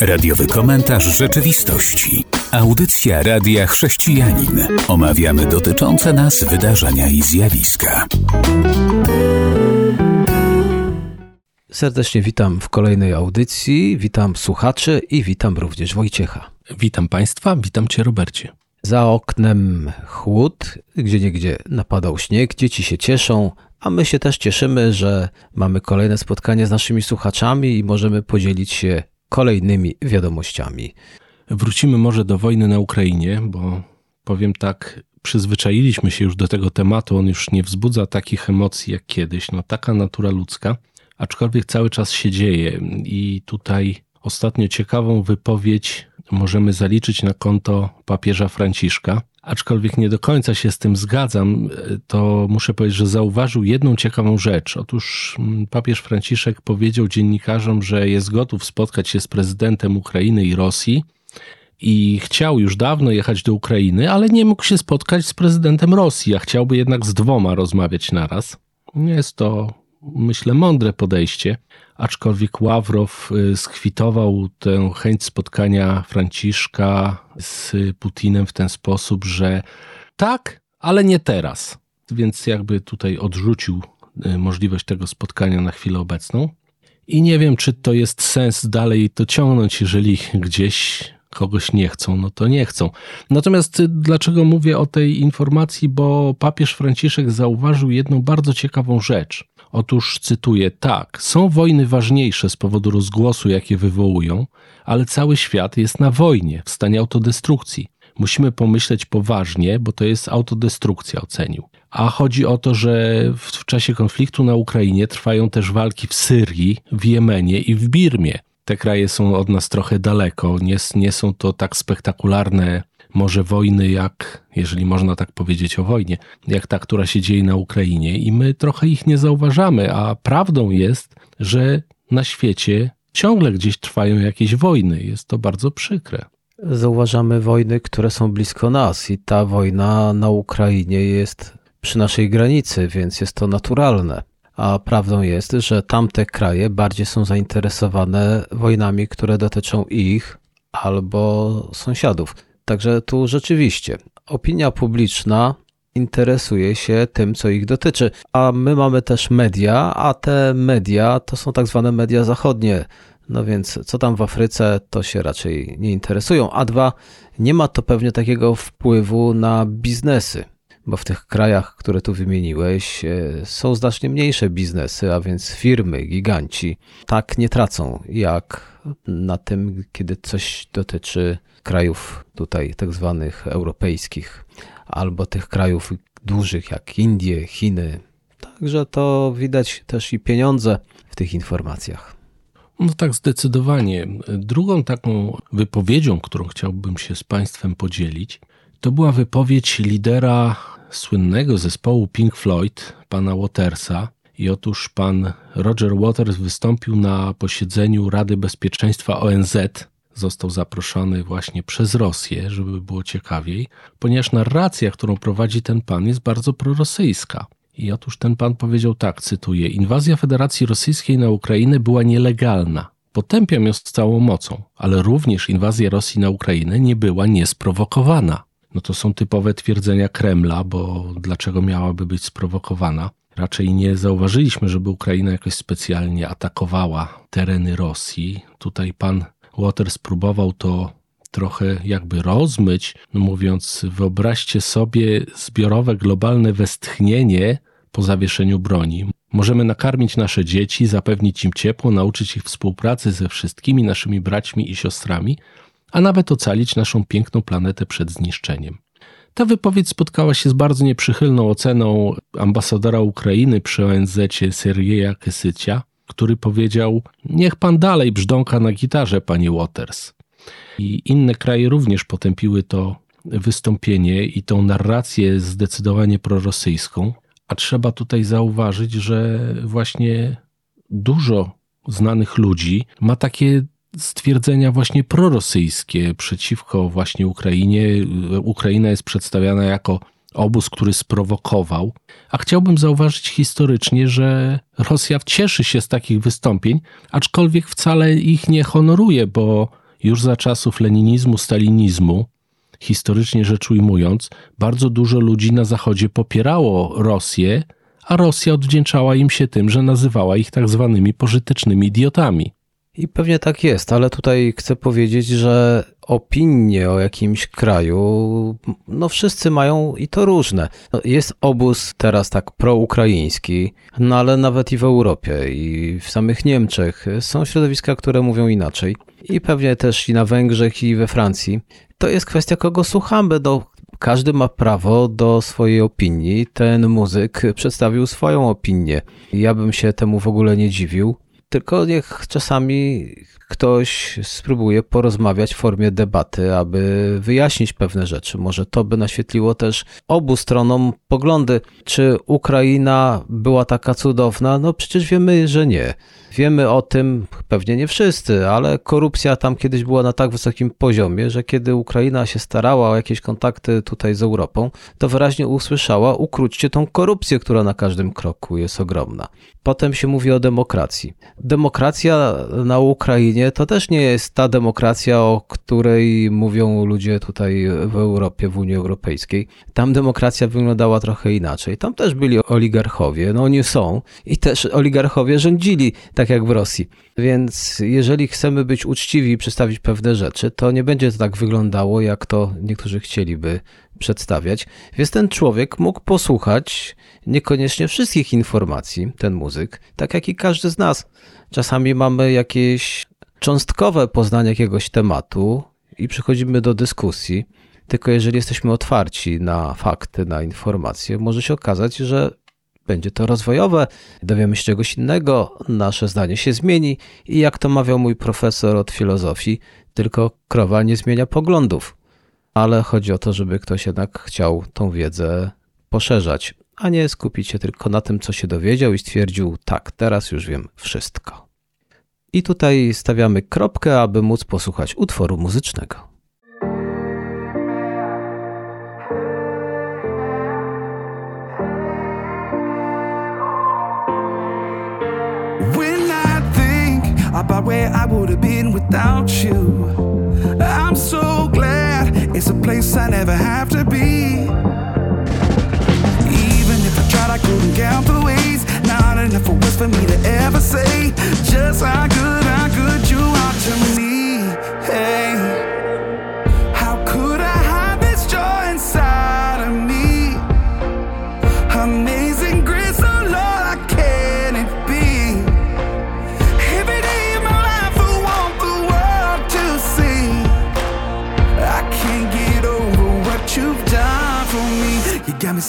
Radiowy komentarz rzeczywistości. Audycja Radia Chrześcijanin. Omawiamy dotyczące nas wydarzenia i zjawiska. Serdecznie witam w kolejnej audycji. Witam słuchaczy i witam również Wojciecha. Witam Państwa, witam Cię, Robercie. Za oknem chłód, gdzie niegdzie napadał śnieg, dzieci się cieszą, a my się też cieszymy, że mamy kolejne spotkanie z naszymi słuchaczami i możemy podzielić się kolejnymi wiadomościami. Wrócimy może do wojny na Ukrainie, bo powiem tak, przyzwyczailiśmy się już do tego tematu, on już nie wzbudza takich emocji jak kiedyś. No taka natura ludzka, aczkolwiek cały czas się dzieje i tutaj ostatnio ciekawą wypowiedź możemy zaliczyć na konto papieża Franciszka. Aczkolwiek nie do końca się z tym zgadzam, to muszę powiedzieć, że zauważył jedną ciekawą rzecz. Otóż mm, papież Franciszek powiedział dziennikarzom, że jest gotów spotkać się z prezydentem Ukrainy i Rosji i chciał już dawno jechać do Ukrainy, ale nie mógł się spotkać z prezydentem Rosji, a chciałby jednak z dwoma rozmawiać naraz. Jest to, myślę, mądre podejście aczkolwiek Ławrow y, skwitował tę chęć spotkania Franciszka z Putinem w ten sposób, że tak, ale nie teraz. Więc jakby tutaj odrzucił y, możliwość tego spotkania na chwilę obecną. I nie wiem, czy to jest sens dalej to ciągnąć, jeżeli gdzieś kogoś nie chcą, no to nie chcą. Natomiast y, dlaczego mówię o tej informacji? Bo papież Franciszek zauważył jedną bardzo ciekawą rzecz. Otóż cytuję: Tak, są wojny ważniejsze z powodu rozgłosu, jakie wywołują, ale cały świat jest na wojnie, w stanie autodestrukcji. Musimy pomyśleć poważnie, bo to jest autodestrukcja, ocenił. A chodzi o to, że w czasie konfliktu na Ukrainie trwają też walki w Syrii, w Jemenie i w Birmie. Te kraje są od nas trochę daleko, nie, nie są to tak spektakularne może wojny, jak, jeżeli można tak powiedzieć o wojnie, jak ta, która się dzieje na Ukrainie, i my trochę ich nie zauważamy, a prawdą jest, że na świecie ciągle gdzieś trwają jakieś wojny. Jest to bardzo przykre. Zauważamy wojny, które są blisko nas, i ta wojna na Ukrainie jest przy naszej granicy, więc jest to naturalne. A prawdą jest, że tamte kraje bardziej są zainteresowane wojnami, które dotyczą ich albo sąsiadów. Także tu rzeczywiście opinia publiczna interesuje się tym, co ich dotyczy. A my mamy też media, a te media to są tak zwane media zachodnie. No więc co tam w Afryce, to się raczej nie interesują. A dwa, nie ma to pewnie takiego wpływu na biznesy, bo w tych krajach, które tu wymieniłeś, e, są znacznie mniejsze biznesy, a więc firmy, giganci, tak nie tracą jak na tym, kiedy coś dotyczy krajów tutaj tak zwanych europejskich, albo tych krajów dużych jak Indie, Chiny. Także to widać też i pieniądze w tych informacjach. No tak, zdecydowanie. Drugą taką wypowiedzią, którą chciałbym się z Państwem podzielić, to była wypowiedź lidera słynnego zespołu Pink Floyd, pana Watersa. I otóż pan Roger Waters wystąpił na posiedzeniu Rady Bezpieczeństwa ONZ został zaproszony właśnie przez Rosję, żeby było ciekawiej, ponieważ narracja, którą prowadzi ten pan, jest bardzo prorosyjska. I otóż ten pan powiedział tak, cytuję: Inwazja Federacji Rosyjskiej na Ukrainę była nielegalna. Potępiam ją z całą mocą, ale również inwazja Rosji na Ukrainę nie była niesprowokowana. No to są typowe twierdzenia Kremla, bo dlaczego miałaby być sprowokowana? Raczej nie zauważyliśmy, żeby Ukraina jakoś specjalnie atakowała tereny Rosji. Tutaj pan Waters próbował to trochę jakby rozmyć, mówiąc, wyobraźcie sobie zbiorowe globalne westchnienie po zawieszeniu broni. Możemy nakarmić nasze dzieci, zapewnić im ciepło, nauczyć ich współpracy ze wszystkimi naszymi braćmi i siostrami, a nawet ocalić naszą piękną planetę przed zniszczeniem. Ta wypowiedź spotkała się z bardzo nieprzychylną oceną ambasadora Ukrainy przy ONZ Sergeja Kesycia, który powiedział: Niech pan dalej brzdąka na gitarze, panie Waters. I inne kraje również potępiły to wystąpienie i tą narrację zdecydowanie prorosyjską. A trzeba tutaj zauważyć, że właśnie dużo znanych ludzi ma takie stwierdzenia właśnie prorosyjskie przeciwko właśnie Ukrainie. Ukraina jest przedstawiana jako obóz, który sprowokował. A chciałbym zauważyć historycznie, że Rosja cieszy się z takich wystąpień, aczkolwiek wcale ich nie honoruje, bo już za czasów leninizmu, stalinizmu, historycznie rzecz ujmując, bardzo dużo ludzi na Zachodzie popierało Rosję, a Rosja odwdzięczała im się tym, że nazywała ich tak zwanymi pożytecznymi idiotami. I pewnie tak jest, ale tutaj chcę powiedzieć, że opinie o jakimś kraju, no wszyscy mają i to różne. No, jest obóz teraz tak proukraiński, no ale nawet i w Europie i w samych Niemczech są środowiska, które mówią inaczej. I pewnie też i na Węgrzech i we Francji. To jest kwestia, kogo słuchamy. Każdy ma prawo do swojej opinii. Ten muzyk przedstawił swoją opinię. Ja bym się temu w ogóle nie dziwił. Tylko niech czasami ktoś spróbuje porozmawiać w formie debaty, aby wyjaśnić pewne rzeczy. Może to by naświetliło też obu stronom poglądy. Czy Ukraina była taka cudowna? No przecież wiemy, że nie. Wiemy o tym, pewnie nie wszyscy, ale korupcja tam kiedyś była na tak wysokim poziomie, że kiedy Ukraina się starała o jakieś kontakty tutaj z Europą, to wyraźnie usłyszała: ukróćcie tą korupcję, która na każdym kroku jest ogromna. Potem się mówi o demokracji. Demokracja na Ukrainie to też nie jest ta demokracja, o której mówią ludzie tutaj w Europie, w Unii Europejskiej. Tam demokracja wyglądała trochę inaczej. Tam też byli oligarchowie, no oni są i też oligarchowie rządzili tak jak w Rosji. Więc jeżeli chcemy być uczciwi i przedstawić pewne rzeczy, to nie będzie to tak wyglądało, jak to niektórzy chcieliby przedstawiać. Więc ten człowiek mógł posłuchać niekoniecznie wszystkich informacji, ten muzyk, tak jak i każdy z nas. Czasami mamy jakieś cząstkowe poznanie jakiegoś tematu i przychodzimy do dyskusji. Tylko jeżeli jesteśmy otwarci na fakty, na informacje, może się okazać, że będzie to rozwojowe, dowiemy się czegoś innego, nasze zdanie się zmieni i jak to mawiał mój profesor od filozofii, tylko krowa nie zmienia poglądów. Ale chodzi o to, żeby ktoś jednak chciał tą wiedzę poszerzać, a nie skupić się tylko na tym, co się dowiedział i stwierdził, tak, teraz już wiem wszystko. I tutaj stawiamy kropkę, aby móc posłuchać utworu muzycznego. About where I would have been without you. I'm so glad it's a place I never have to be. Even if I tried, I couldn't count the ways. Not enough words for me to ever say just how good, how good you are to me. Hey.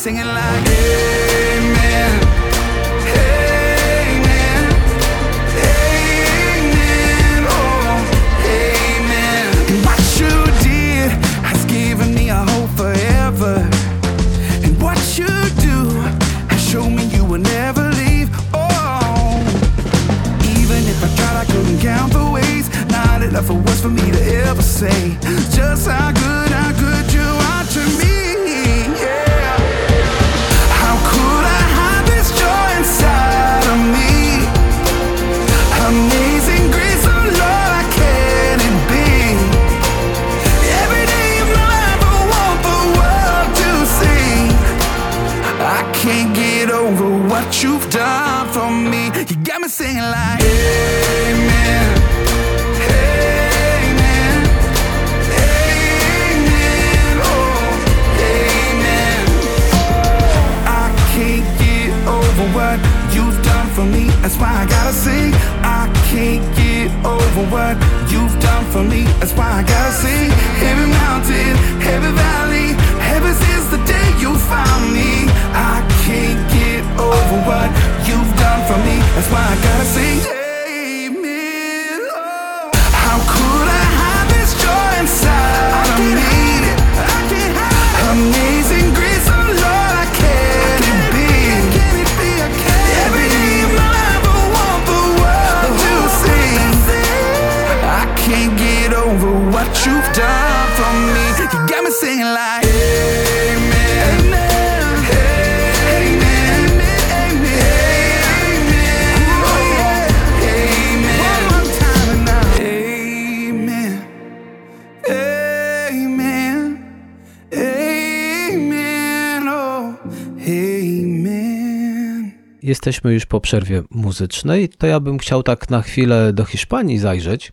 Singing like, got me singing like Amen. Oh, amen. I can't get over what you've done for me. That's why I gotta sing. I can't get over what you've done for me. That's why I gotta sing. Every mountain, every valley, ever since the day you found me. I over what you've done for me. That's why I gotta sing. Amen. Oh. How could I hide this joy inside of me? I can't hide. Amazing grace, oh Lord, I can't it be? Every day of my I want the world to see. I can't get over what you've done for me. You got me singing like jesteśmy już po przerwie muzycznej, to ja bym chciał tak na chwilę do Hiszpanii zajrzeć.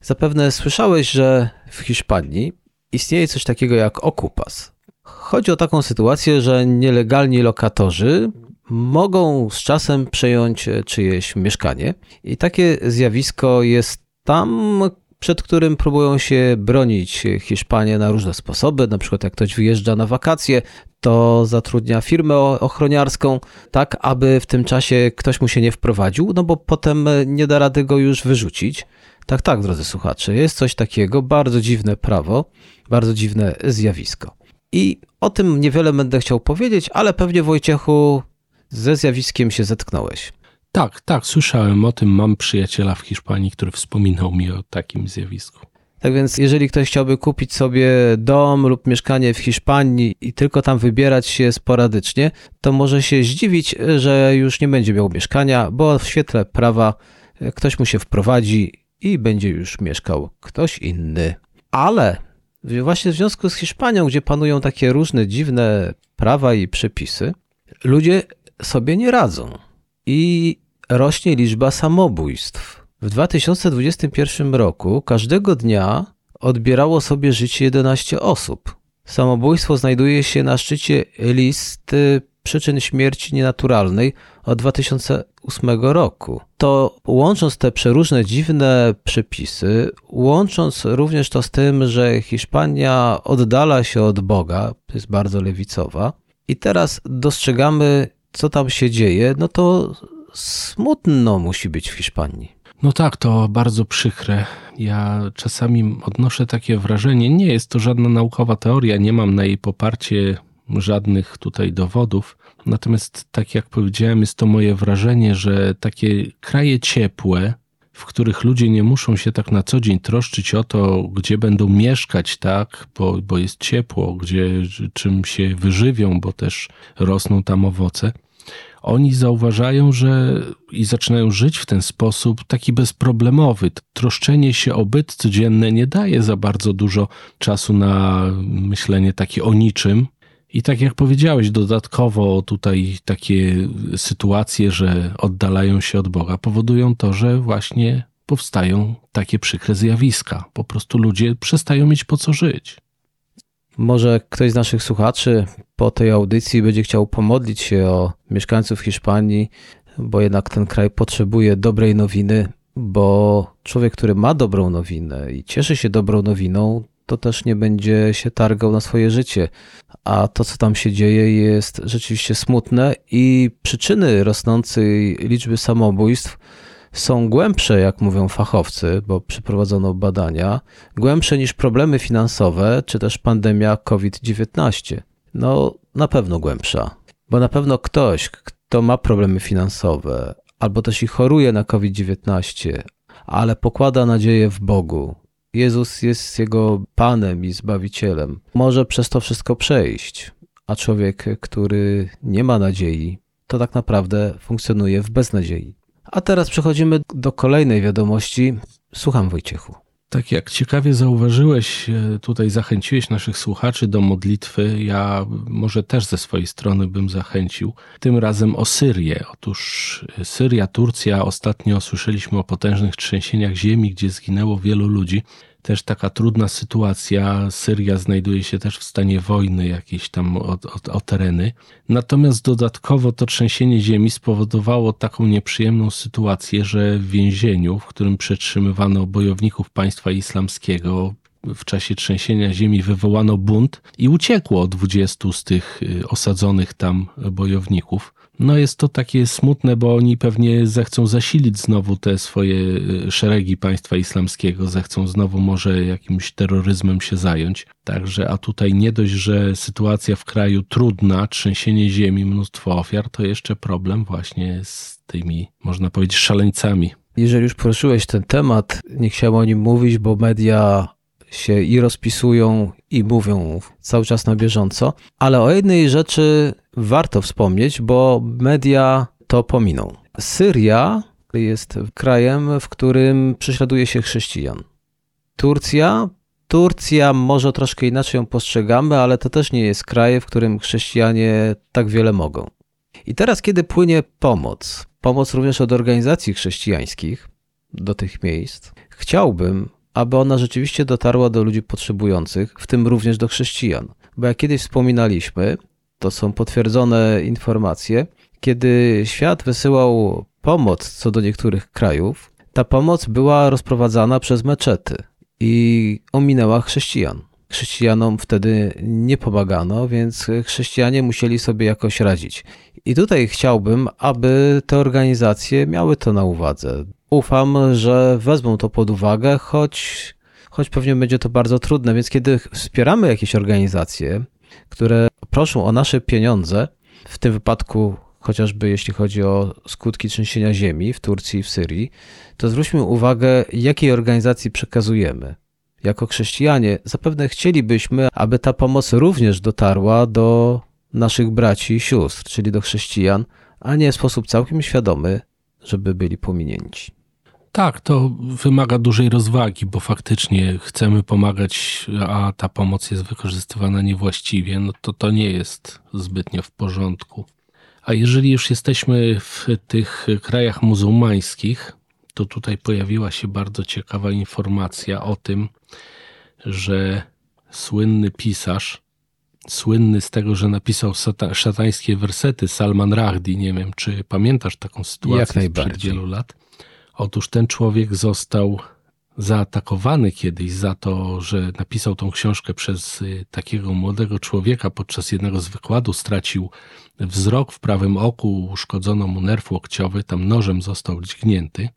Zapewne słyszałeś, że w Hiszpanii istnieje coś takiego jak okupas. Chodzi o taką sytuację, że nielegalni lokatorzy mogą z czasem przejąć czyjeś mieszkanie i takie zjawisko jest tam, przed którym próbują się bronić Hiszpanie na różne sposoby. Na przykład, jak ktoś wyjeżdża na wakacje, to zatrudnia firmę ochroniarską, tak aby w tym czasie ktoś mu się nie wprowadził, no bo potem nie da rady go już wyrzucić. Tak, tak, drodzy słuchacze, jest coś takiego, bardzo dziwne prawo, bardzo dziwne zjawisko. I o tym niewiele będę chciał powiedzieć, ale pewnie Wojciechu ze zjawiskiem się zetknąłeś. Tak, tak, słyszałem o tym. Mam przyjaciela w Hiszpanii, który wspominał mi o takim zjawisku. Tak więc, jeżeli ktoś chciałby kupić sobie dom lub mieszkanie w Hiszpanii i tylko tam wybierać się sporadycznie, to może się zdziwić, że już nie będzie miał mieszkania, bo w świetle prawa ktoś mu się wprowadzi i będzie już mieszkał ktoś inny. Ale właśnie w związku z Hiszpanią, gdzie panują takie różne dziwne prawa i przepisy, ludzie sobie nie radzą i rośnie liczba samobójstw. W 2021 roku każdego dnia odbierało sobie życie 11 osób. Samobójstwo znajduje się na szczycie listy przyczyn śmierci nienaturalnej od 2008 roku. To łącząc te przeróżne dziwne przepisy, łącząc również to z tym, że Hiszpania oddala się od Boga, jest bardzo lewicowa, i teraz dostrzegamy co tam się dzieje, no to smutno musi być w Hiszpanii. No tak, to bardzo przykre. Ja czasami odnoszę takie wrażenie, nie jest to żadna naukowa teoria, nie mam na jej poparcie żadnych tutaj dowodów. Natomiast, tak jak powiedziałem, jest to moje wrażenie, że takie kraje ciepłe, w których ludzie nie muszą się tak na co dzień troszczyć o to, gdzie będą mieszkać, tak, bo, bo jest ciepło, gdzie czym się wyżywią, bo też rosną tam owoce. Oni zauważają, że i zaczynają żyć w ten sposób taki bezproblemowy. Troszczenie się o byt codzienne nie daje za bardzo dużo czasu na myślenie takie o niczym, i tak jak powiedziałeś, dodatkowo tutaj takie sytuacje, że oddalają się od Boga, powodują to, że właśnie powstają takie przykre zjawiska. Po prostu ludzie przestają mieć po co żyć. Może ktoś z naszych słuchaczy po tej audycji będzie chciał pomodlić się o mieszkańców Hiszpanii, bo jednak ten kraj potrzebuje dobrej nowiny, bo człowiek, który ma dobrą nowinę i cieszy się dobrą nowiną, to też nie będzie się targał na swoje życie. A to, co tam się dzieje, jest rzeczywiście smutne i przyczyny rosnącej liczby samobójstw są głębsze, jak mówią fachowcy, bo przeprowadzono badania, głębsze niż problemy finansowe czy też pandemia COVID-19. No, na pewno głębsza, bo na pewno ktoś, kto ma problemy finansowe, albo też i choruje na COVID-19, ale pokłada nadzieję w Bogu, Jezus jest jego Panem i Zbawicielem. Może przez to wszystko przejść, a człowiek, który nie ma nadziei, to tak naprawdę funkcjonuje w beznadziei. A teraz przechodzimy do kolejnej wiadomości. Słucham Wojciechu. Tak jak ciekawie zauważyłeś, e, tutaj zachęciłeś naszych słuchaczy do modlitwy. Ja może też ze swojej strony bym zachęcił. Tym razem o Syrię. Otóż e, Syria, Turcja, ostatnio słyszeliśmy o potężnych trzęsieniach ziemi, gdzie zginęło wielu ludzi też taka trudna sytuacja. Syria znajduje się też w stanie wojny, jakieś tam o, o, o, tereny. Natomiast dodatkowo to trzęsienie ziemi spowodowało taką nieprzyjemną sytuację, że w więzieniu, w którym przetrzymywano bojowników państwa islamskiego, w czasie trzęsienia ziemi wywołano bunt i uciekło 20 z tych y, osadzonych tam bojowników. No jest to takie smutne, bo oni pewnie zechcą zasilić znowu te swoje y, szeregi państwa islamskiego, zechcą znowu może jakimś terroryzmem się zająć. Także, a tutaj nie dość, że sytuacja w kraju trudna, trzęsienie ziemi, mnóstwo ofiar, to jeszcze problem właśnie z tymi, można powiedzieć, szaleńcami. Jeżeli już poruszyłeś ten temat, nie chciałem o nim mówić, bo media się i rozpisują, i mówią cały czas na bieżąco, ale o jednej rzeczy warto wspomnieć, bo media to pominą. Syria jest krajem, w którym prześladuje się chrześcijan. Turcja. Turcja może troszkę inaczej ją postrzegamy, ale to też nie jest kraj, w którym chrześcijanie tak wiele mogą. I teraz, kiedy płynie pomoc, pomoc również od organizacji chrześcijańskich do tych miejsc, chciałbym, aby ona rzeczywiście dotarła do ludzi potrzebujących, w tym również do chrześcijan. Bo jak kiedyś wspominaliśmy, to są potwierdzone informacje, kiedy świat wysyłał pomoc co do niektórych krajów, ta pomoc była rozprowadzana przez meczety i ominęła chrześcijan. Chrześcijanom wtedy nie pomagano, więc chrześcijanie musieli sobie jakoś radzić. I tutaj chciałbym, aby te organizacje miały to na uwadze. Ufam, że wezmą to pod uwagę, choć, choć pewnie będzie to bardzo trudne. Więc kiedy wspieramy jakieś organizacje, które proszą o nasze pieniądze, w tym wypadku chociażby jeśli chodzi o skutki trzęsienia ziemi w Turcji i w Syrii, to zwróćmy uwagę, jakiej organizacji przekazujemy. Jako chrześcijanie zapewne chcielibyśmy, aby ta pomoc również dotarła do naszych braci i sióstr, czyli do chrześcijan, a nie w sposób całkiem świadomy, żeby byli pominięci. Tak, to wymaga dużej rozwagi, bo faktycznie chcemy pomagać, a ta pomoc jest wykorzystywana niewłaściwie, no to to nie jest zbytnio w porządku. A jeżeli już jesteśmy w tych krajach muzułmańskich, to tutaj pojawiła się bardzo ciekawa informacja o tym, że słynny pisarz, słynny z tego, że napisał szatańskie wersety, Salman Rahdi, nie wiem, czy pamiętasz taką sytuację sprzed wielu lat? Otóż ten człowiek został zaatakowany kiedyś za to, że napisał tą książkę przez y, takiego młodego człowieka. Podczas jednego z wykładów, stracił wzrok w prawym oku, uszkodzono mu nerw łokciowy, tam nożem został dźgnięty.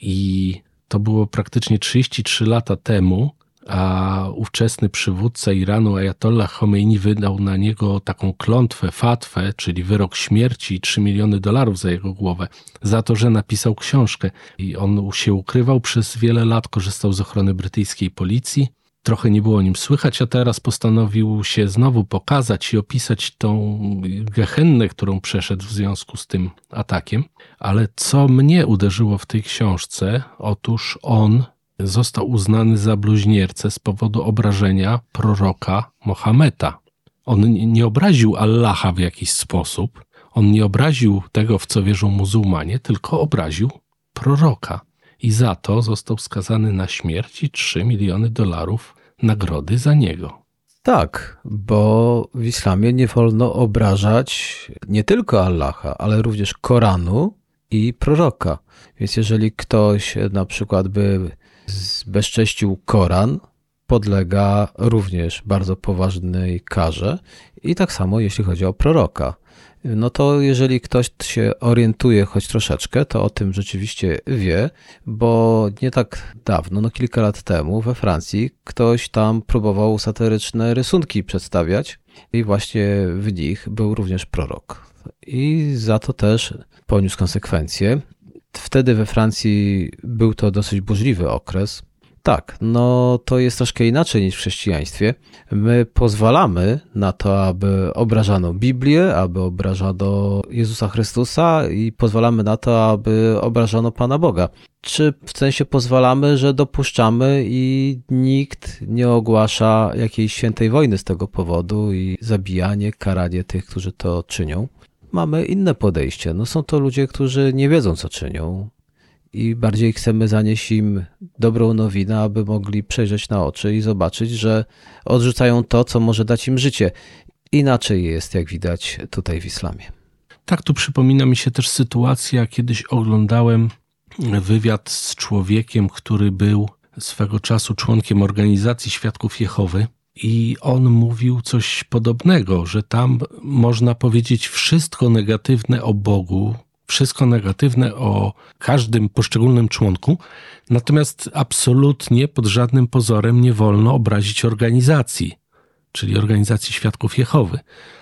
I to było praktycznie 33 lata temu, a ówczesny przywódca Iranu Ayatollah Khomeini wydał na niego taką klątwę, fatwę, czyli wyrok śmierci i 3 miliony dolarów za jego głowę, za to, że napisał książkę. I on się ukrywał przez wiele lat, korzystał z ochrony brytyjskiej policji. Trochę nie było o nim słychać, a teraz postanowił się znowu pokazać i opisać tą gehennę, którą przeszedł w związku z tym atakiem. Ale co mnie uderzyło w tej książce, otóż on został uznany za bluźniercę z powodu obrażenia proroka Mohameda. On nie obraził Allaha w jakiś sposób, on nie obraził tego, w co wierzą muzułmanie, tylko obraził proroka. I za to został skazany na śmierć i 3 miliony dolarów nagrody za niego. Tak, bo w islamie nie wolno obrażać nie tylko Allaha, ale również Koranu i proroka. Więc jeżeli ktoś na przykład by zbezcześcił Koran, podlega również bardzo poważnej karze i tak samo jeśli chodzi o proroka. No to jeżeli ktoś się orientuje choć troszeczkę, to o tym rzeczywiście wie, bo nie tak dawno, no kilka lat temu we Francji ktoś tam próbował satyryczne rysunki przedstawiać i właśnie w nich był również prorok. I za to też poniósł konsekwencje. Wtedy we Francji był to dosyć burzliwy okres. Tak, no to jest troszkę inaczej niż w chrześcijaństwie. My pozwalamy na to, aby obrażano Biblię, aby obrażano Jezusa Chrystusa i pozwalamy na to, aby obrażano Pana Boga. Czy w sensie pozwalamy, że dopuszczamy i nikt nie ogłasza jakiejś świętej wojny z tego powodu i zabijanie, karanie tych, którzy to czynią? Mamy inne podejście. No są to ludzie, którzy nie wiedzą, co czynią i bardziej chcemy zanieść im dobrą nowinę, aby mogli przejrzeć na oczy i zobaczyć, że odrzucają to, co może dać im życie. Inaczej jest, jak widać tutaj w islamie. Tak, tu przypomina mi się też sytuacja, kiedyś oglądałem wywiad z człowiekiem, który był swego czasu członkiem organizacji Świadków Jehowy i on mówił coś podobnego, że tam można powiedzieć wszystko negatywne o Bogu, wszystko negatywne o każdym poszczególnym członku, natomiast absolutnie pod żadnym pozorem nie wolno obrazić organizacji, czyli organizacji Świadków Jehowy.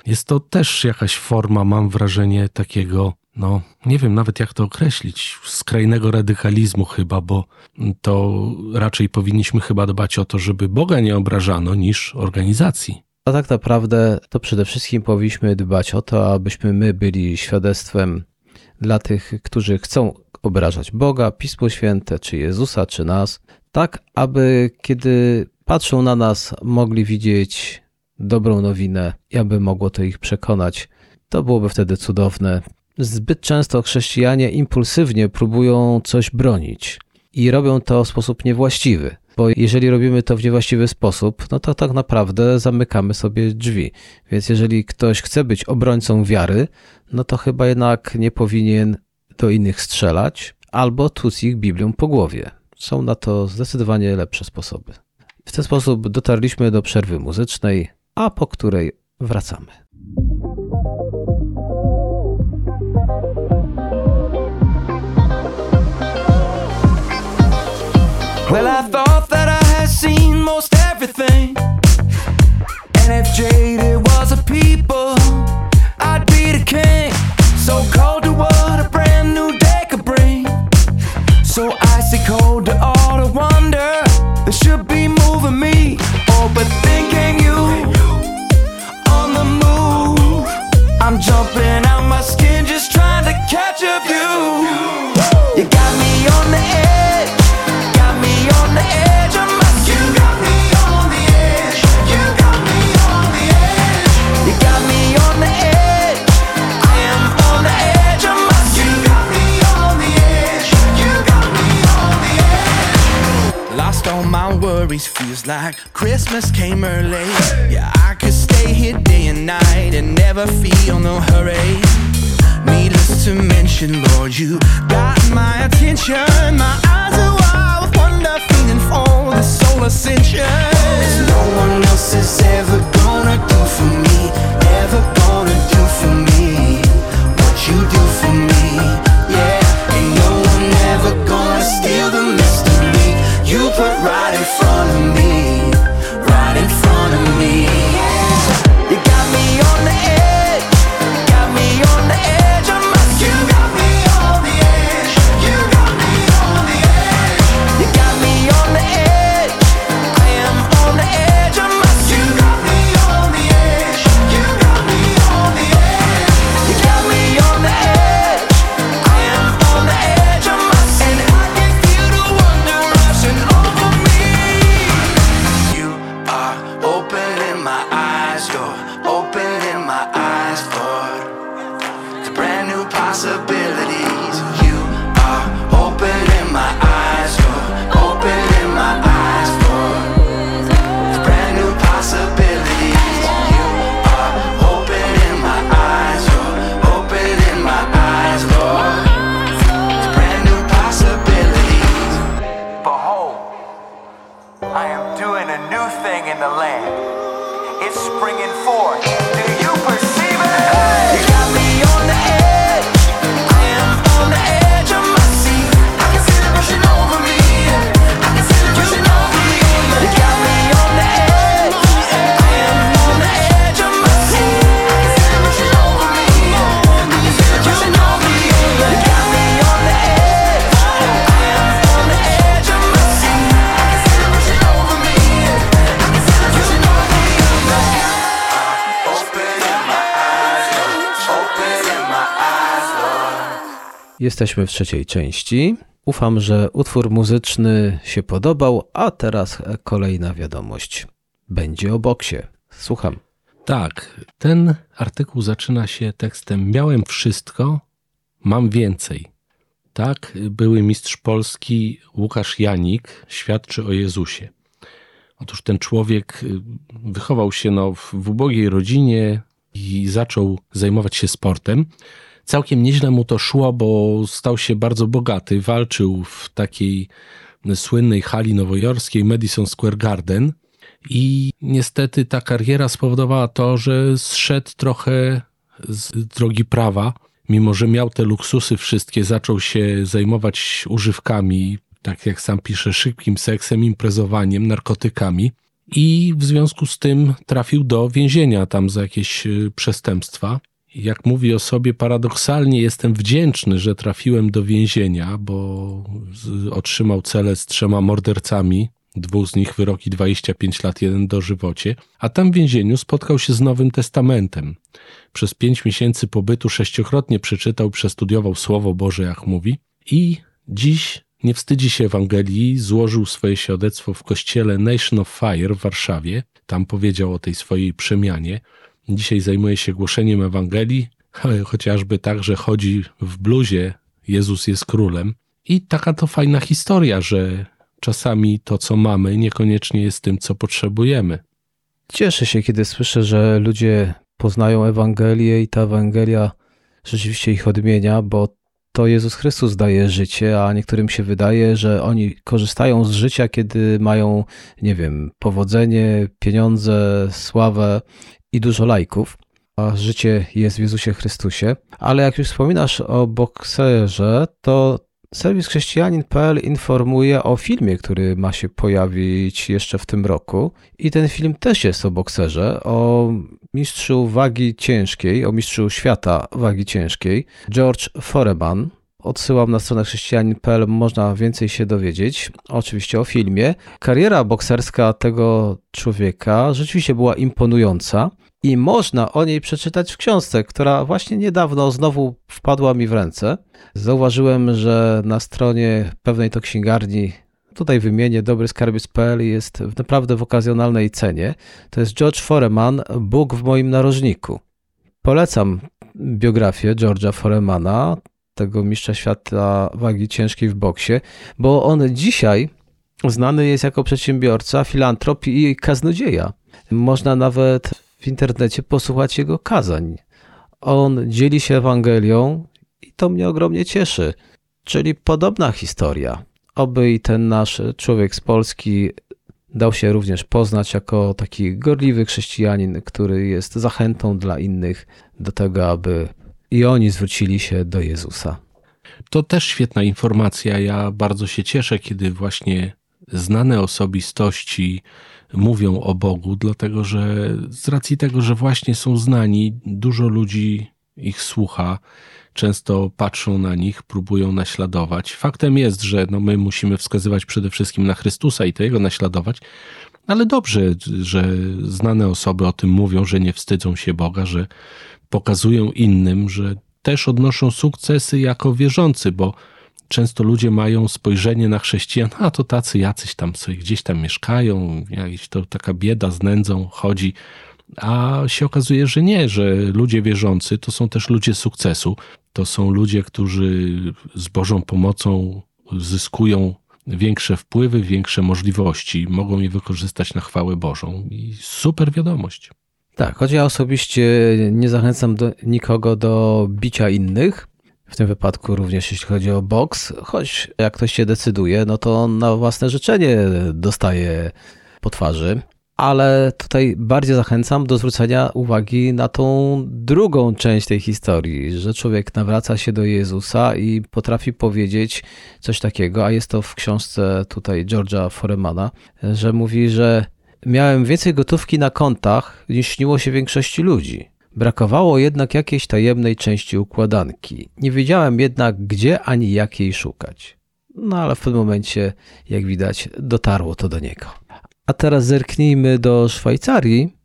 Jest to też jakaś forma, mam wrażenie, takiego no nie wiem nawet jak to określić, skrajnego radykalizmu chyba, bo to raczej powinniśmy chyba dbać o to, żeby Boga nie obrażano niż organizacji. A tak naprawdę to przede wszystkim powinniśmy dbać o to, abyśmy my byli świadectwem dla tych, którzy chcą obrażać Boga, Pismo Święte, czy Jezusa, czy nas, tak aby kiedy patrzą na nas, mogli widzieć dobrą nowinę i aby mogło to ich przekonać To byłoby wtedy cudowne. Zbyt często chrześcijanie impulsywnie próbują coś bronić i robią to w sposób niewłaściwy. Bo jeżeli robimy to w niewłaściwy sposób, no to tak naprawdę zamykamy sobie drzwi. Więc jeżeli ktoś chce być obrońcą wiary, no to chyba jednak nie powinien do innych strzelać albo tłuc ich Biblią po głowie. Są na to zdecydowanie lepsze sposoby. W ten sposób dotarliśmy do przerwy muzycznej, a po której wracamy. Well, I thought that I had seen most everything. And if jaded was a people, I'd be the king. So cold to what a brand new day could bring. So icy like Christmas came early. Yeah, I could stay here day and night and never feel no hurry. Needless to mention, Lord, you got my attention. My eyes are wild with wonder, feeling for the soul ascension. Cause no one else is ever gonna do for me, ever Jesteśmy w trzeciej części. Ufam, że utwór muzyczny się podobał, a teraz kolejna wiadomość. Będzie o boksie. Słucham. Tak, ten artykuł zaczyna się tekstem Miałem wszystko, mam więcej. Tak, były mistrz Polski Łukasz Janik świadczy o Jezusie. Otóż ten człowiek y, wychował się no, w w ubogiej rodzinie i zaczął zajmować się sportem. Całkiem nieźle mu to szło, bo stał się bardzo bogaty. Walczył w takiej słynnej hali nowojorskiej Madison Square Garden. I niestety ta kariera spowodowała to, że zszedł trochę z drogi prawa. Mimo, że miał te luksusy wszystkie, zaczął się zajmować używkami, tak jak sam pisze, szybkim seksem, imprezowaniem, narkotykami. I w związku z tym trafił do więzienia tam za jakieś y, przestępstwa. Jak mówi o sobie, paradoksalnie jestem wdzięczny, że trafiłem do więzienia, bo otrzymał celę z trzema mordercami. Dwóch z nich wyroki 25 lat, jeden dożywocie. A tam w więzieniu spotkał się z Nowym Testamentem. Przez pięć miesięcy pobytu sześciokrotnie przeczytał, przestudiował Słowo Boże, jak mówi. I dziś nie wstydzi się Ewangelii, złożył swoje świadectwo w kościele Nation of Fire w Warszawie. Tam powiedział o tej swojej przemianie. Dzisiaj zajmuje się głoszeniem Ewangelii chociażby tak, że chodzi w bluzie Jezus jest królem. I taka to fajna historia, że czasami to, co mamy, niekoniecznie jest tym, co potrzebujemy. Cieszę się, kiedy słyszę, że ludzie poznają Ewangelię i ta Ewangelia rzeczywiście ich odmienia, bo to Jezus Chrystus daje życie, a niektórym się wydaje, że oni korzystają z życia, kiedy mają, nie wiem, powodzenie, pieniądze, sławę i dużo lajków. A życie jest w Jezusie Chrystusie. Ale jak już wspominasz o bokserze, to Serwis chrześcijanin.pl informuje o filmie, który ma się pojawić jeszcze w tym roku. I ten film też jest o bokserze, o mistrzu wagi ciężkiej, o mistrzu świata wagi ciężkiej, George Foreman. Odsyłam na stronę chrześcijanin.pl, można więcej się dowiedzieć. Oczywiście o filmie. Kariera bokserska tego człowieka rzeczywiście była imponująca i można o niej przeczytać w książce, która właśnie niedawno znowu wpadła mi w ręce. Zauważyłem, że na stronie pewnej to księgarni, tutaj wymienię dobryskarbiec.pl jest naprawdę w okazjonalnej cenie. To jest George Foreman, Bóg w moim narożniku. Polecam biografię George'a Foremana, tego mistrza świata wagi ciężkiej w boksie, bo on dzisiaj znany jest jako przedsiębiorca, filantrop i kaznodzieja. Można nawet w internecie posłuchać jego kazań. On dzieli się Ewangelią i to mnie ogromnie cieszy. Czyli podobna historia. Oby i ten nasz człowiek z Polski dał się również poznać jako taki gorliwy chrześcijanin, który jest zachętą dla innych do tego, aby i oni zwrócili się do Jezusa. To też świetna informacja. Ja bardzo się cieszę, kiedy właśnie znane osobistości mówią o Bogu, dlatego że z racji tego, że właśnie są znani, dużo ludzi ich słucha, często patrzą na nich, próbują naśladować. Faktem jest, że no my musimy wskazywać przede wszystkim na Chrystusa i to jego naśladować, ale dobrze, że znane osoby o tym mówią, że nie wstydzą się Boga, że pokazują innym, że też odnoszą sukcesy jako wierzący, bo często ludzie mają spojrzenie na chrześcijan, a to tacy jacyś tam sobie gdzieś tam mieszkają, jakieś to taka bieda z nędzą chodzi, a się okazuje, że nie, że ludzie wierzący to są też ludzie sukcesu, to są ludzie, którzy z Bożą pomocą zyskują większe wpływy, większe możliwości, mogą je wykorzystać na chwałę Bożą i super wiadomość. Tak, choć ja osobiście nie zachęcam do, nikogo do bicia innych, w tym wypadku również jeśli chodzi o boks, choć jak ktoś się decyduje, no to on na własne życzenie dostaje po twarzy. Ale tutaj bardziej zachęcam do zwrócenia uwagi na tą drugą część tej historii, że człowiek nawraca się do Jezusa i potrafi powiedzieć coś takiego, a jest to w książce tutaj George'a Foremana, że mówi, że miałem więcej gotówki na kontach niż śniło się większości ludzi. Brakowało jednak jakiejś tajemnej części układanki. Nie wiedziałem jednak, gdzie ani jak jej szukać. No ale w tym momencie, jak widać, dotarło to do niego. A teraz zerknijmy do Szwajcarii,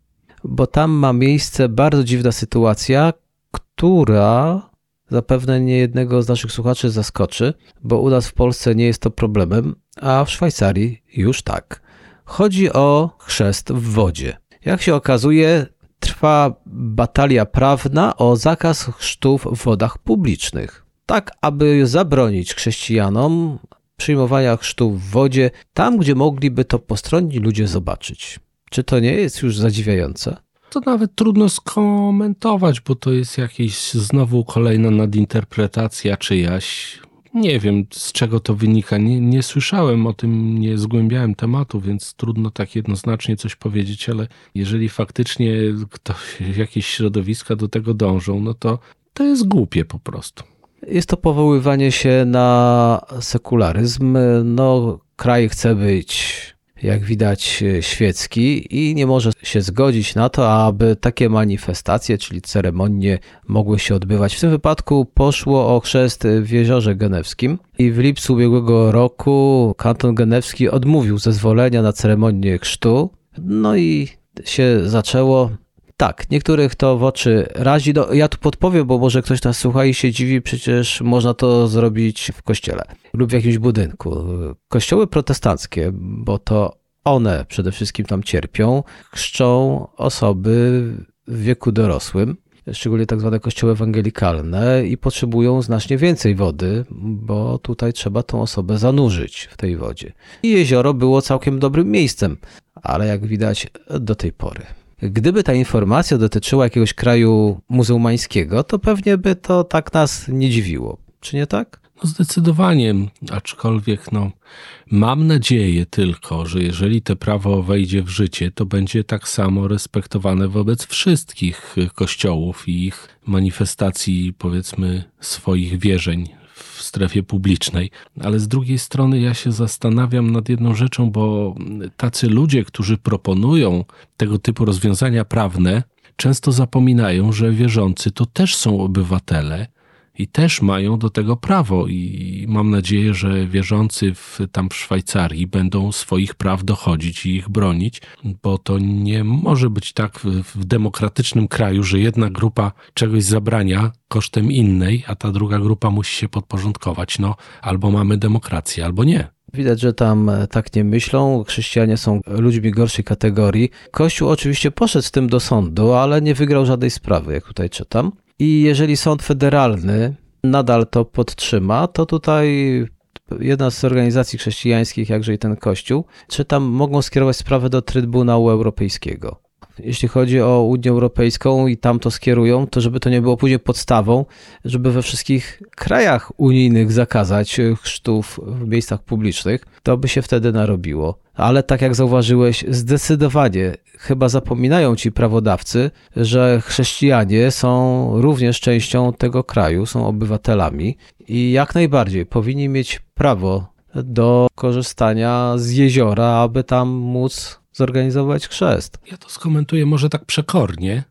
bo tam ma miejsce bardzo dziwna sytuacja, która zapewne nie jednego z naszych słuchaczy zaskoczy, bo u nas w Polsce nie jest to problemem, a w Szwajcarii już tak. Chodzi o chrzest w wodzie. Jak się okazuje, trwa batalia prawna o zakaz chrztów w wodach publicznych. Tak, aby zabronić chrześcijanom przyjmowania chrztu w wodzie tam, gdzie mogliby to postronni ludzie zobaczyć. Czy to nie jest już zadziwiające? To nawet trudno skomentować, bo to jest jakieś znowu kolejna nadinterpretacja czyjaś. Nie wiem, z czego to wynika. Nie, nie słyszałem o tym, nie zgłębiałem tematu, więc trudno tak jednoznacznie coś powiedzieć, ale jeżeli faktycznie ktoś, jakieś środowiska do tego dążą, no to to jest głupie po prostu. Jest to powoływanie się na sekularyzm. No, kraj chce być, jak widać, świecki i nie może się zgodzić na to, aby takie manifestacje, czyli ceremonie, mogły się odbywać. W tym wypadku poszło o chrzest w Jeziorze Genewskim i w lipcu ubiegłego roku kanton genewski odmówił zezwolenia na ceremonię chrztu. No i się zaczęło. Tak, niektórych to w oczy razi. No, ja tu podpowiem, bo może ktoś nas słucha i się dziwi, przecież można to zrobić w kościele lub w jakimś budynku. Kościoły protestanckie, bo to one przede wszystkim tam cierpią, chrzczą osoby w wieku dorosłym. szczególnie tak zwane kościoły ewangelikalne i potrzebują znacznie więcej wody, bo tutaj trzeba tą osobę zanurzyć w tej wodzie. I jezioro było całkiem dobrym miejscem, ale jak widać do tej pory. Gdyby ta informacja dotyczyła jakiegoś kraju muzułmańskiego, to pewnie by to tak nas nie dziwiło. Czy nie tak? No zdecydowanie, aczkolwiek no, mam nadzieję tylko, że jeżeli to prawo wejdzie w życie, to będzie tak samo respektowane wobec wszystkich kościołów i ich manifestacji, powiedzmy, swoich wierzeń w strefie publicznej. Ale z drugiej strony ja się zastanawiam nad jedną rzeczą, bo tacy ludzie, którzy proponują tego typu rozwiązania prawne, często zapominają, że wierzący to też są obywatele i też mają do tego prawo i mam nadzieję, że wierzący w, tam w Szwajcarii będą swoich praw dochodzić i ich bronić, bo to nie może być tak w, w demokratycznym kraju, że jedna grupa czegoś zabrania kosztem innej, a ta druga grupa musi się podporządkować. No, albo mamy demokrację, albo nie. Widać, że tam tak nie myślą. Chrześcijanie są ludźmi gorszej kategorii. Kościół oczywiście poszedł z tym do sądu, ale nie wygrał żadnej sprawy, jak tutaj czytam. I jeżeli sąd federalny nadal to podtrzyma, to tutaj jedna z organizacji chrześcijańskich, jakże i ten kościół, czy tam mogą skierować sprawę do Trybunału Europejskiego. Jeśli chodzi o Unię Europejską i tam to skierują, to żeby to nie było później podstawą, żeby we wszystkich krajach unijnych zakazać chrztów w miejscach publicznych, to by się wtedy narobiło. Ale tak jak zauważyłeś, zdecydowanie chyba zapominają ci prawodawcy, że chrześcijanie są również częścią tego kraju, są obywatelami i jak najbardziej powinni mieć prawo do korzystania z jeziora, aby tam móc zorganizować chrzest. Ja to skomentuję może tak przekornie.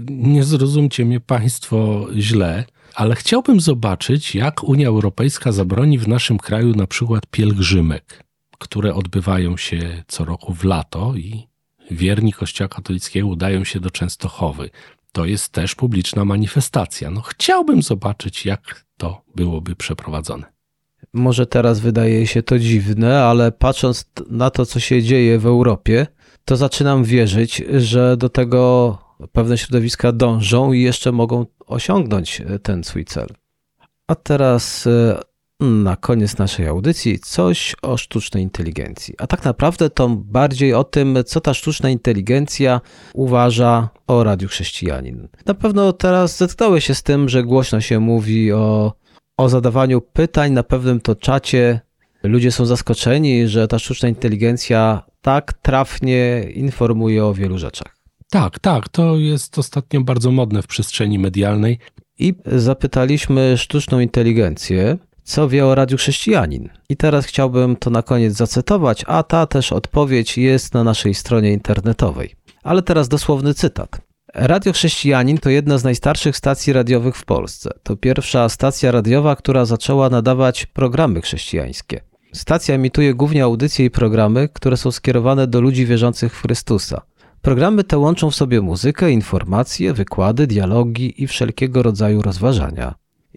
Nie zrozumcie mnie Państwo źle, ale chciałbym zobaczyć, jak Unia Europejska zabroni w naszym kraju na przykład pielgrzymek, które odbywają się co roku w lato i wierni Kościoła katolickiego udają się do Częstochowy. To jest też publiczna manifestacja. No chciałbym zobaczyć, jak to byłoby przeprowadzone. Może teraz wydaje się to dziwne, ale patrząc na to, co się dzieje w Europie, to zaczynam wierzyć, że do tego pewne środowiska dążą i jeszcze mogą osiągnąć ten swój cel. A teraz e, na koniec naszej audycji coś o sztucznej inteligencji. A tak naprawdę to bardziej o tym, co ta sztuczna inteligencja uważa o Radiu Chrześcijanin. Na pewno teraz zetknąłeś się z tym, że głośno się mówi o, o zadawaniu pytań na pewnym to czacie. Ludzie są zaskoczeni, że ta sztuczna inteligencja tak trafnie informuje o wielu rzeczach. Tak, tak, to jest ostatnio bardzo modne w przestrzeni medialnej. I zapytaliśmy sztuczną inteligencję, co wie o Radiu Chrześcijanin. I teraz chciałbym to na koniec zacytować, a ta też odpowiedź jest na naszej stronie internetowej. Ale teraz dosłowny cytat. Radio Chrześcijanin to jedna z najstarszych stacji radiowych w Polsce. To pierwsza stacja radiowa, która zaczęła nadawać programy chrześcijańskie. Stacja emituje głównie audycje i programy, które są skierowane do ludzi wierzących w Chrystusa. Programy te łączą w sobie muzykę, informacje, wykłady, dialogi i wszelkiego rodzaju rozważania.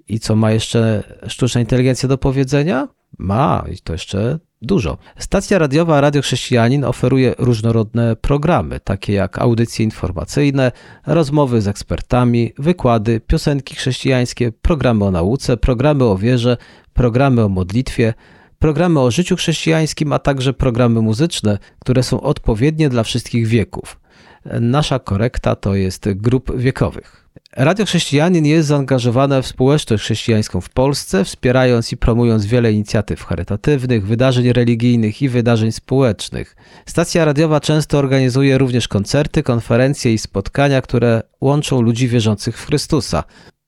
I co ma jeszcze sztuczna inteligencja do powiedzenia? Ma i to jeszcze dużo. Stacja radiowa Radio Chrześcijanin oferuje różnorodne programy, takie jak audycje informacyjne, rozmowy z ekspertami, wykłady, piosenki chrześcijańskie, programy o nauce, programy o wierze, programy o modlitwie, programy o życiu chrześcijańskim, a także programy muzyczne, które są odpowiednie dla wszystkich wieków. Nasza korekta to jest grup wiekowych. Radio Chrześcijanin jest zaangażowane w społeczność chrześcijańską w Polsce, wspierając i promując wiele inicjatyw charytatywnych, wydarzeń religijnych i wydarzeń społecznych. Stacja radiowa często organizuje również koncerty, konferencje i spotkania, które łączą ludzi wierzących w Chrystusa.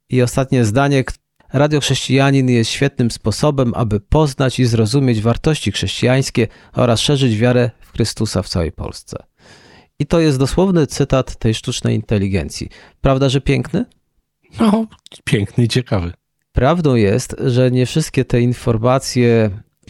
I ostatnie zdanie, Radio Chrześcijanin jest świetnym sposobem, aby poznać i zrozumieć wartości chrześcijańskie oraz szerzyć wiarę w Chrystusa w całej Polsce. I to jest dosłowny cytat tej sztucznej inteligencji. Prawda, że piękny? No, piękny i ciekawy. Prawdą jest, że nie wszystkie te informacje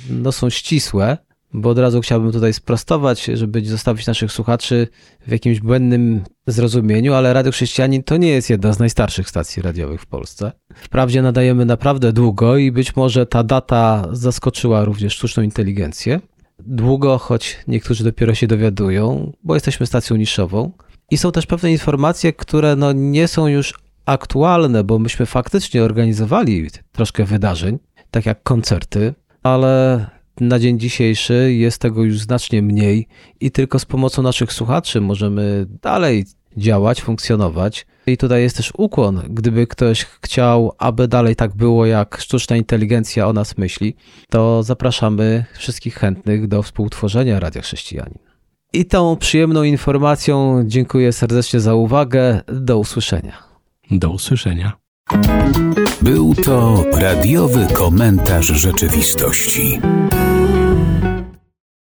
no, są ścisłe, bo od razu chciałbym tutaj sprostować, żeby nie zostawić naszych słuchaczy w jakimś błędnym zrozumieniu, ale Radio Chrześcijanin to nie jest jedna z najstarszych stacji radiowych w Polsce. Wprawdzie nadajemy naprawdę długo i być może ta data zaskoczyła również sztuczną inteligencję. Długo, choć niektórzy dopiero się dowiadują, bo jesteśmy stacją niszową. I są też pewne informacje, które no nie są już aktualne, bo myśmy faktycznie organizowali troszkę wydarzeń, tak jak koncerty, ale na dzień dzisiejszy jest tego już znacznie mniej i tylko z pomocą naszych słuchaczy możemy dalej działać, funkcjonować. I tutaj jest też ukłon, gdyby ktoś chciał, aby dalej tak było, jak sztuczna inteligencja o nas myśli, to zapraszamy wszystkich chętnych do współtworzenia Radia Chrześcijanin. I tą przyjemną informacją dziękuję serdecznie za uwagę. Do usłyszenia. Do usłyszenia. Był to radiowy komentarz rzeczywistości.